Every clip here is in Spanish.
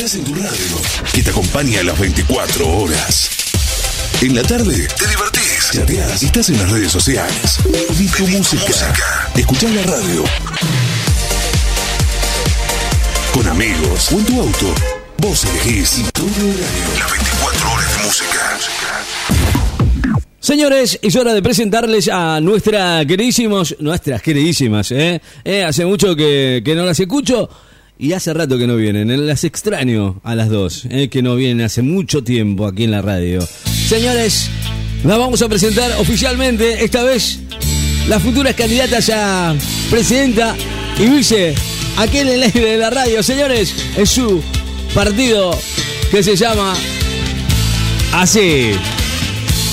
Estás en tu radio, que te acompaña a las 24 horas. En la tarde te divertís, chateás, estás en las redes sociales. Pedí tu música. música. Escuchás la radio. Con amigos o en tu auto. Vos elegís y todo horario. Las 24 horas de música. Señores, es hora de presentarles a nuestra queridísimos, nuestras queridísimas, ¿eh? ¿Eh? Hace mucho que, que no las escucho y hace rato que no vienen. ¿eh? Las extraño a las dos, ¿eh? que no vienen hace mucho tiempo aquí en la radio. Señores, las vamos a presentar oficialmente, esta vez, las futuras candidatas a presidenta y vice aquí en el aire de la radio. Señores, es su partido que se llama así.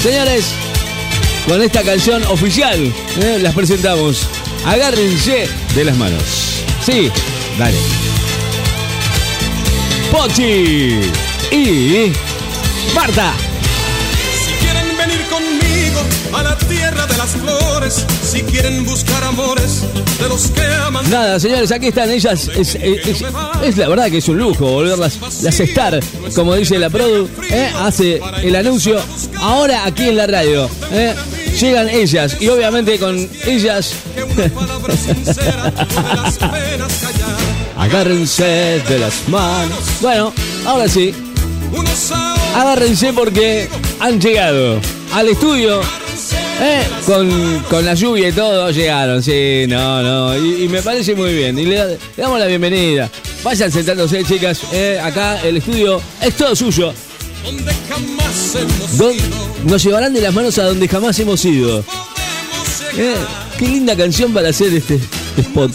Señores, con esta canción oficial ¿eh? las presentamos. Agárrense de las manos. Sí, dale. Pochi y Marta. Si quieren venir conmigo a la tierra de las flores, si quieren buscar amores de los que aman. Nada, señores, aquí están ellas. Es, es- es- es la verdad que es un lujo volverlas las estar, como dice la produ, ¿eh? hace el anuncio. Ahora aquí en la radio. ¿eh? Llegan ellas y obviamente con ellas agárrense de las manos. Bueno, ahora sí, agárrense porque han llegado al estudio. ¿eh? Con, con la lluvia y todo llegaron, sí, no, no, y, y me parece muy bien. Y le, le damos la bienvenida. Vayan sentándose, chicas. ¿eh? Acá el estudio es todo suyo. donde jamás hemos Don- ido. nos llevarán de las manos a donde jamás hemos ido. ¿eh? Qué linda canción para hacer este spot.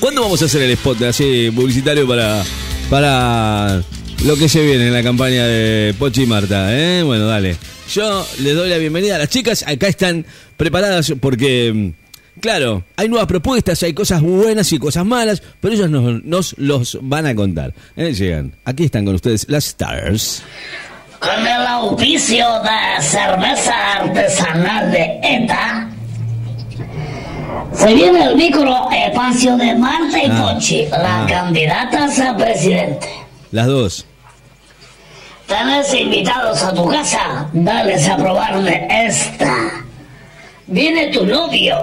¿Cuándo vamos a hacer el spot así publicitario para, para lo que se viene en la campaña de Pochi y Marta? ¿eh? Bueno, dale. Yo les doy la bienvenida a las chicas. Acá están preparadas porque, mm, claro, hay nuevas propuestas, hay cosas buenas y cosas malas, pero ellos nos, nos los van a contar. ¿eh? Llegan. Aquí están con ustedes las Stars. Con el auspicio de cerveza artesanal de ETA, se viene el micro espacio de Marta y Ah, Pochi, las ah. candidatas a presidente. Las dos. Tenés invitados a tu casa, dales a probarme esta. Viene tu novio.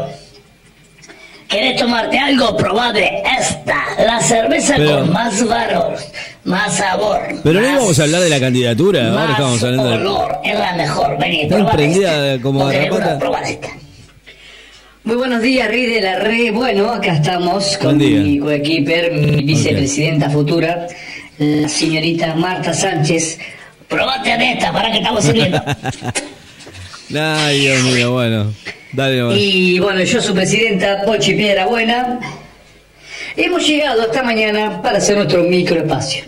¿Quieres tomarte algo? Probá de esta. La cerveza Pero- con más valor, más sabor. Pero no íbamos a hablar de la candidatura. Ahora estamos hablando de. olor, es la mejor. Vení, Está esta. como garrapata. probá esta. Muy buenos días, Ri de la Re. Bueno, acá estamos con mi coequiper, mi vicepresidenta futura, la señorita Marta Sánchez. Probate de esta, para que estamos sirviendo. Ay, Dios mío, bueno. Dale nomás. Y bueno, yo su presidenta, Pochi Piedra Buena. Hemos llegado esta mañana para hacer nuestro microespacio.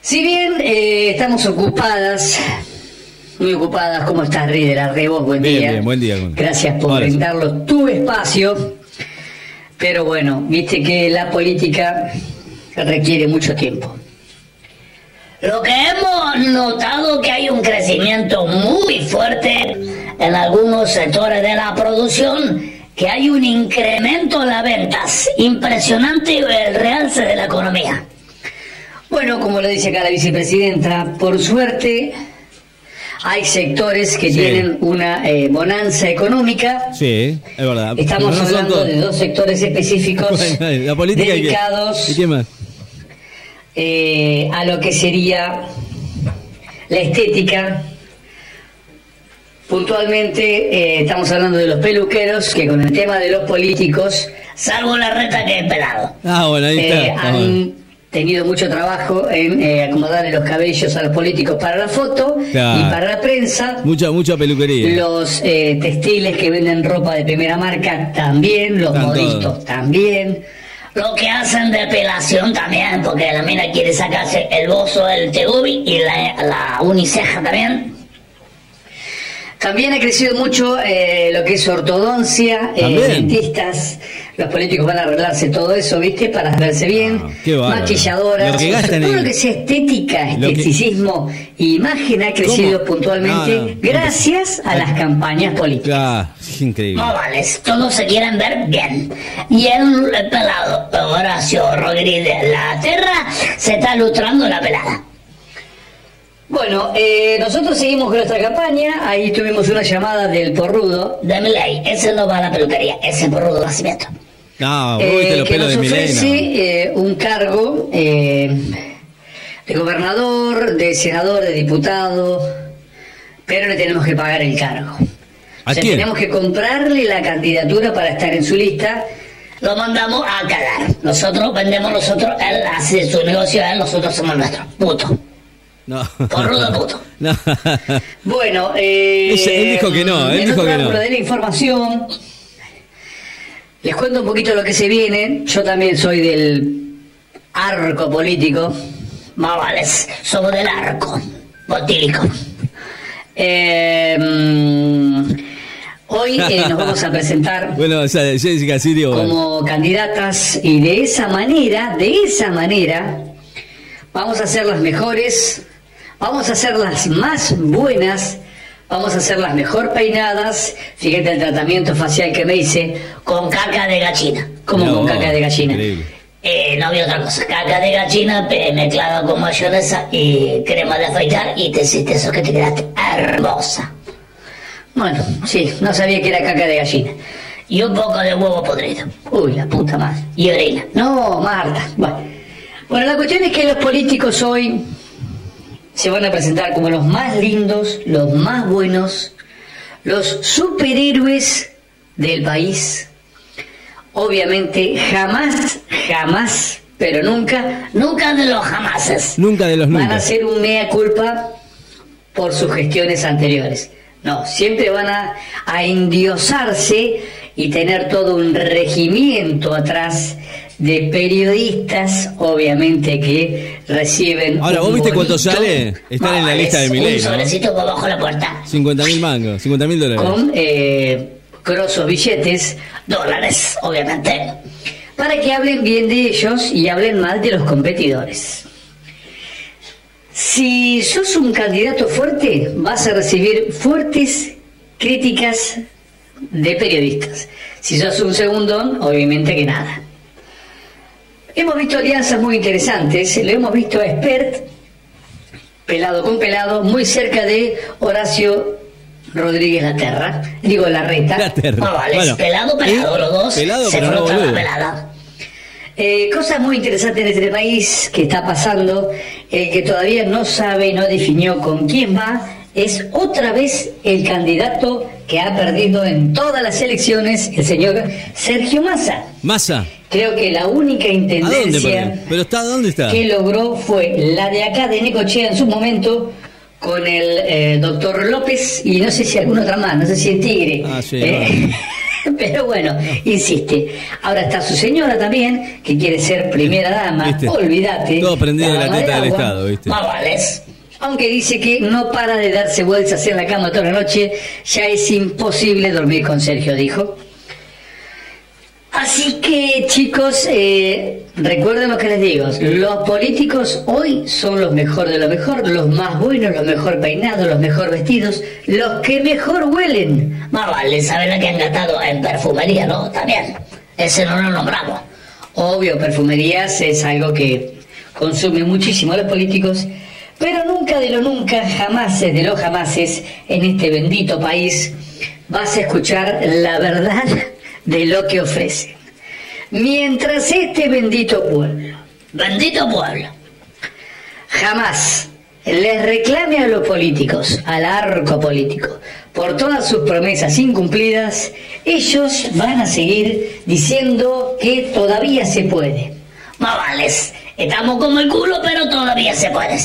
Si bien eh, estamos ocupadas, muy ocupadas, ¿cómo estás, Ri de la Re? Vos, buen Bien, día. bien, buen día, Gracias por Ahora sí. brindarnos tu espacio. Pero bueno, viste que la política requiere mucho tiempo. Lo que hemos notado que hay un crecimiento muy fuerte en algunos sectores de la producción, que hay un incremento en las ventas impresionante el realce de la economía. Bueno, como lo dice acá la vicepresidenta, por suerte hay sectores que Sí. tienen una eh, bonanza económica. Sí, es verdad. Estamos no hablando todos. de dos sectores específicos Bueno, la política y qué- dedicados ¿Y qué más? eh, a lo que sería la estética. Puntualmente eh, estamos hablando de los peluqueros que con el tema de los políticos Salvo la reta que es pelado. Ah, bueno, ahí está. han tenido mucho trabajo en eh, acomodarle los cabellos a los políticos para la foto Claro. y para la prensa. Mucha, mucha peluquería. Los eh, textiles que venden ropa de primera marca también, los Están moditos todos. también. Lo que hacen depilación también, porque la mina quiere sacarse el bozo del tegubi y la, la uniceja también. También ha crecido mucho eh, lo que es ortodoncia, eh, dentistas, los políticos van a arreglarse todo eso, ¿viste? Para verse bien, Ah, maquilladoras, Lo que gastan todo en- lo que sea estética, que- esteticismo e imagen ha crecido ¿Cómo? puntualmente gracias a las campañas políticas. Ah, es increíble. No vales, todos se quieren ver bien. Y el, el pelado Horacio Rodríguez de la Tierra se está lustrando la pelada. Bueno, eh, nosotros seguimos con nuestra campaña, ahí tuvimos una llamada del porrudo, De mi ley, ese no va a la peluquería, ese por rudo nacimiento. No, eh, los que pelos nos de ofrece eh, un cargo eh, de gobernador, de senador, de diputado, pero le tenemos que pagar el cargo. ¿A o sea, quién? tenemos que comprarle la candidatura para estar en su lista. Lo mandamos a cagar. Nosotros vendemos nosotros, él hace su negocio, él, nosotros somos nuestros. Puto. No. Porrudo puto. No. Bueno, eh, él dijo que no, él en dijo otro que no. de la información, les cuento un poquito lo que se viene. Yo también soy del arco político. Más vales, somos del arco. Botílico. Eh, hoy eh, nos vamos a presentar Bueno, o sea, Jessica Sirio. como candidatas y de esa manera, de esa manera, vamos a ser las mejores, vamos a ser las más buenas, vamos a ser las mejor peinadas. Fíjate el tratamiento facial que me hice, Con caca de gallina. como No, con caca de gallina. increíble. Eh, no había otra cosa. Caca de gallina mezclada con mayonesa y crema de afeitar y te hiciste eso que te quedaste hermosa. Bueno, sí, no sabía que era caca de gallina. Y un poco de huevo podrido. Uy, la puta madre. Y orina. No, Marta. Bueno. Bueno, la cuestión es que los políticos hoy se van a presentar como los más lindos, los más buenos, los superhéroes del país. Obviamente, jamás, jamás, pero nunca, Nunca de los jamases. Nunca de los van a nunca. hacer un mea culpa por sus gestiones anteriores. No, siempre van a, a endiosarse y tener todo un regimiento atrás de periodistas, obviamente, que reciben. Ahora, un ¿vos viste cuánto sale? Están en la lista de Un Milei, ¿no? sobrecito por abajo de la puerta. 50 mil mangos, 50 mil dólares. Con eh, grosos billetes Dólares, obviamente. para que hablen bien de ellos y hablen mal de los competidores. Si sos un candidato fuerte, vas a recibir fuertes críticas de periodistas. Si sos un segundón, obviamente que nada. Hemos visto alianzas muy interesantes, lo hemos visto a Expert, pelado con pelado, muy cerca de Horacio Rodríguez Laterra, digo Larreta. La terra. No vales, Bueno, pelado, pelado, ¿eh? los dos. Pelado, se pero no boludo. pelada. Eh, cosas muy interesantes en este país que está pasando, el que todavía no sabe, no definió con quién va, es otra vez el candidato que ha perdido en todas las elecciones, el señor Sergio Massa. Masa. Creo que la única ¿A dónde intendencia perdió? ¿Pero está dónde está? que logró fue la de acá de Necochea en su momento con el eh, doctor López y no sé si alguna otra más, no sé si el Tigre. Ah, sí, Eh, Pero bueno, insiste. Ahora está su señora también, que quiere ser primera dama. ¿Viste? Olvídate. Todo prendido de la teta del. Estado, ¿viste? Más vales. Aunque dice que no para de darse vueltas en la cama toda la noche, ya es imposible dormir con Sergio, dijo. Así que chicos, eh, recuerden lo que les digo, los políticos hoy son los mejor de lo mejor, los más buenos, los mejor peinados, los mejor vestidos, los que mejor huelen. Más vale, ¿saben la que han gastado en perfumería, no? También. Ese no lo nombramos. Obvio, perfumerías es algo que consume muchísimo los políticos, pero nunca de lo nunca, jamás de lo jamases, en este bendito país vas a escuchar la verdad de lo que ofrecen. Mientras este bendito pueblo Bendito pueblo. jamás les reclame a los políticos, al arco político, por todas sus promesas incumplidas, ellos van a seguir diciendo que todavía se puede. Más. Estamos como el culo, pero todavía se puede.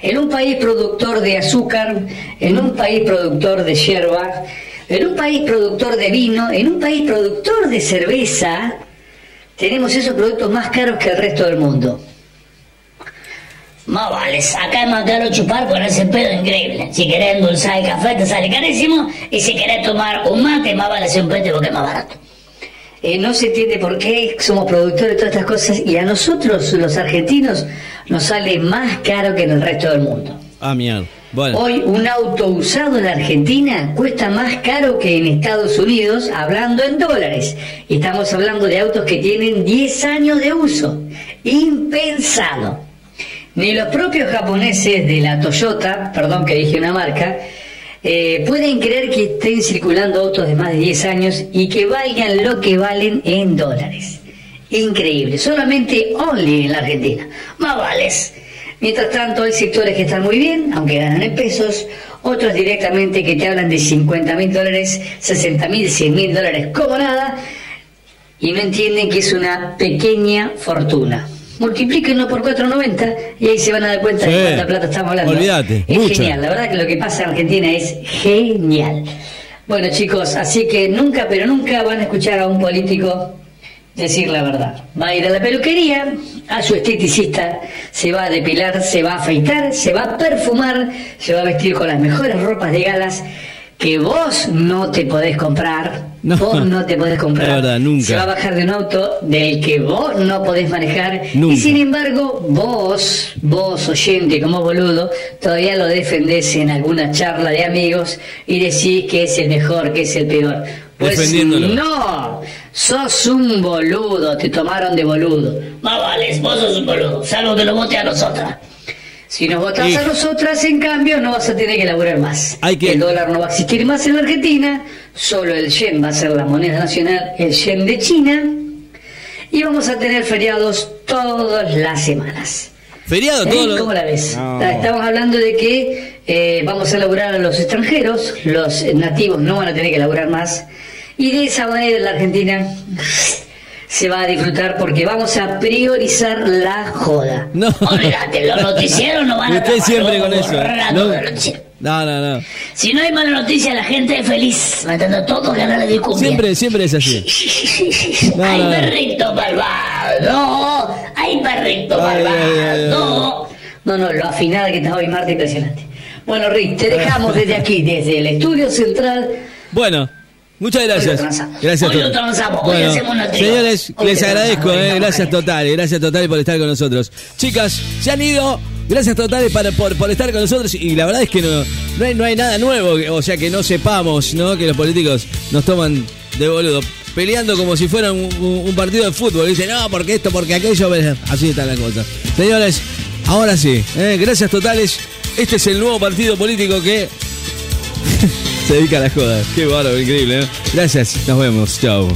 En un país productor de azúcar, en un país productor de hierba, en un país productor de vino, en un país productor de cerveza, tenemos esos productos más caros que el resto del mundo. Más vales. Acá es más caro chupar con ese pedo increíble. Si querés endulzar el café te sale carísimo. Y si querés tomar un mate, más vale ser un pete porque es más barato. eh, no se entiende por qué somos productores de todas estas cosas y a nosotros, los argentinos, nos sale más caro que en el resto del mundo. Ah, mierda. Hoy un auto usado en Argentina cuesta más caro que en Estados Unidos, hablando en dólares. Estamos hablando de autos que tienen 10 años de uso. Impensado. Ni los propios japoneses de la Toyota, perdón que dije una marca, eh, pueden creer que estén circulando autos de más de 10 años y que valgan lo que valen en dólares. Increíble, solamente only en la Argentina. Más vales. Mientras tanto, hay sectores que están muy bien, aunque ganan en pesos, otros directamente que te hablan de 50 mil dólares, 60 mil, 100 mil dólares como nada, y no entienden que es una pequeña fortuna. Multiplíquenlo por 4.90 y ahí se van a dar cuenta Sí. de cuánta plata estamos hablando. Olvídate, Es genial, la verdad que lo que pasa en Argentina es genial. Bueno chicos, así que nunca, pero nunca van a escuchar a un político decir la verdad. Va a ir a la peluquería, a su esteticista, se va a depilar, se va a afeitar, se va a perfumar, se va a vestir con las mejores ropas de galas que vos no te podés comprar. No. vos no te podés comprar. Verdad, nunca. Se va a bajar de un auto del que vos no podés manejar. Nunca. Y sin embargo, vos, vos oyente como boludo, todavía lo defendés en alguna charla de amigos y decís que es el mejor, que es el peor. Pues no, sos un boludo, te tomaron de boludo. Más vales, vos sos un boludo, salvo que lo vote a nosotras. Si nos votás Y- a nosotras, en cambio, no vas a tener que laburar más. Hay que- El dólar no va a existir más en la Argentina, solo el yen va a ser la moneda nacional, el yen de China, y vamos a tener feriados todas las semanas. Feriado ¿Eh? todo. ¿Cómo la ves? No. Estamos hablando de que eh, vamos a laburar a los extranjeros, los nativos no van a tener que laburar más, y de esa manera la Argentina se va a disfrutar porque vamos a priorizar la joda. No. Olvídate, los noticieros no van a Usted siempre con eso. borrar No, no, no. no. Si no hay mala noticia, la gente es feliz. ¿Me entiendes? Todos canales de cumbia. Siempre, siempre es así. No, ay, no, perrito malvado. Ay, perrito malvado. No, no, lo afinada que está hoy Marta, impresionante. Bueno, Rick, te dejamos desde aquí, desde el estudio central. Bueno, muchas gracias. Gracias una tribu. señores, Hoy les agradezco, eh, gracias totales, gracias totales por estar con nosotros. Chicas, se han ido. Gracias totales para, por, por estar con nosotros y la verdad es que no, no, hay, no hay nada nuevo, o sea que no sepamos ¿no? que los políticos nos toman de boludo, peleando como si fuera un, un- un partido de fútbol. Dicen, no, porque esto, porque aquello, así está la cosa. Señores, ahora sí, eh, gracias totales. Este es el nuevo partido político que se dedica a las jodas. Qué bárbaro, increíble. ¿eh? Gracias, nos vemos. Chao.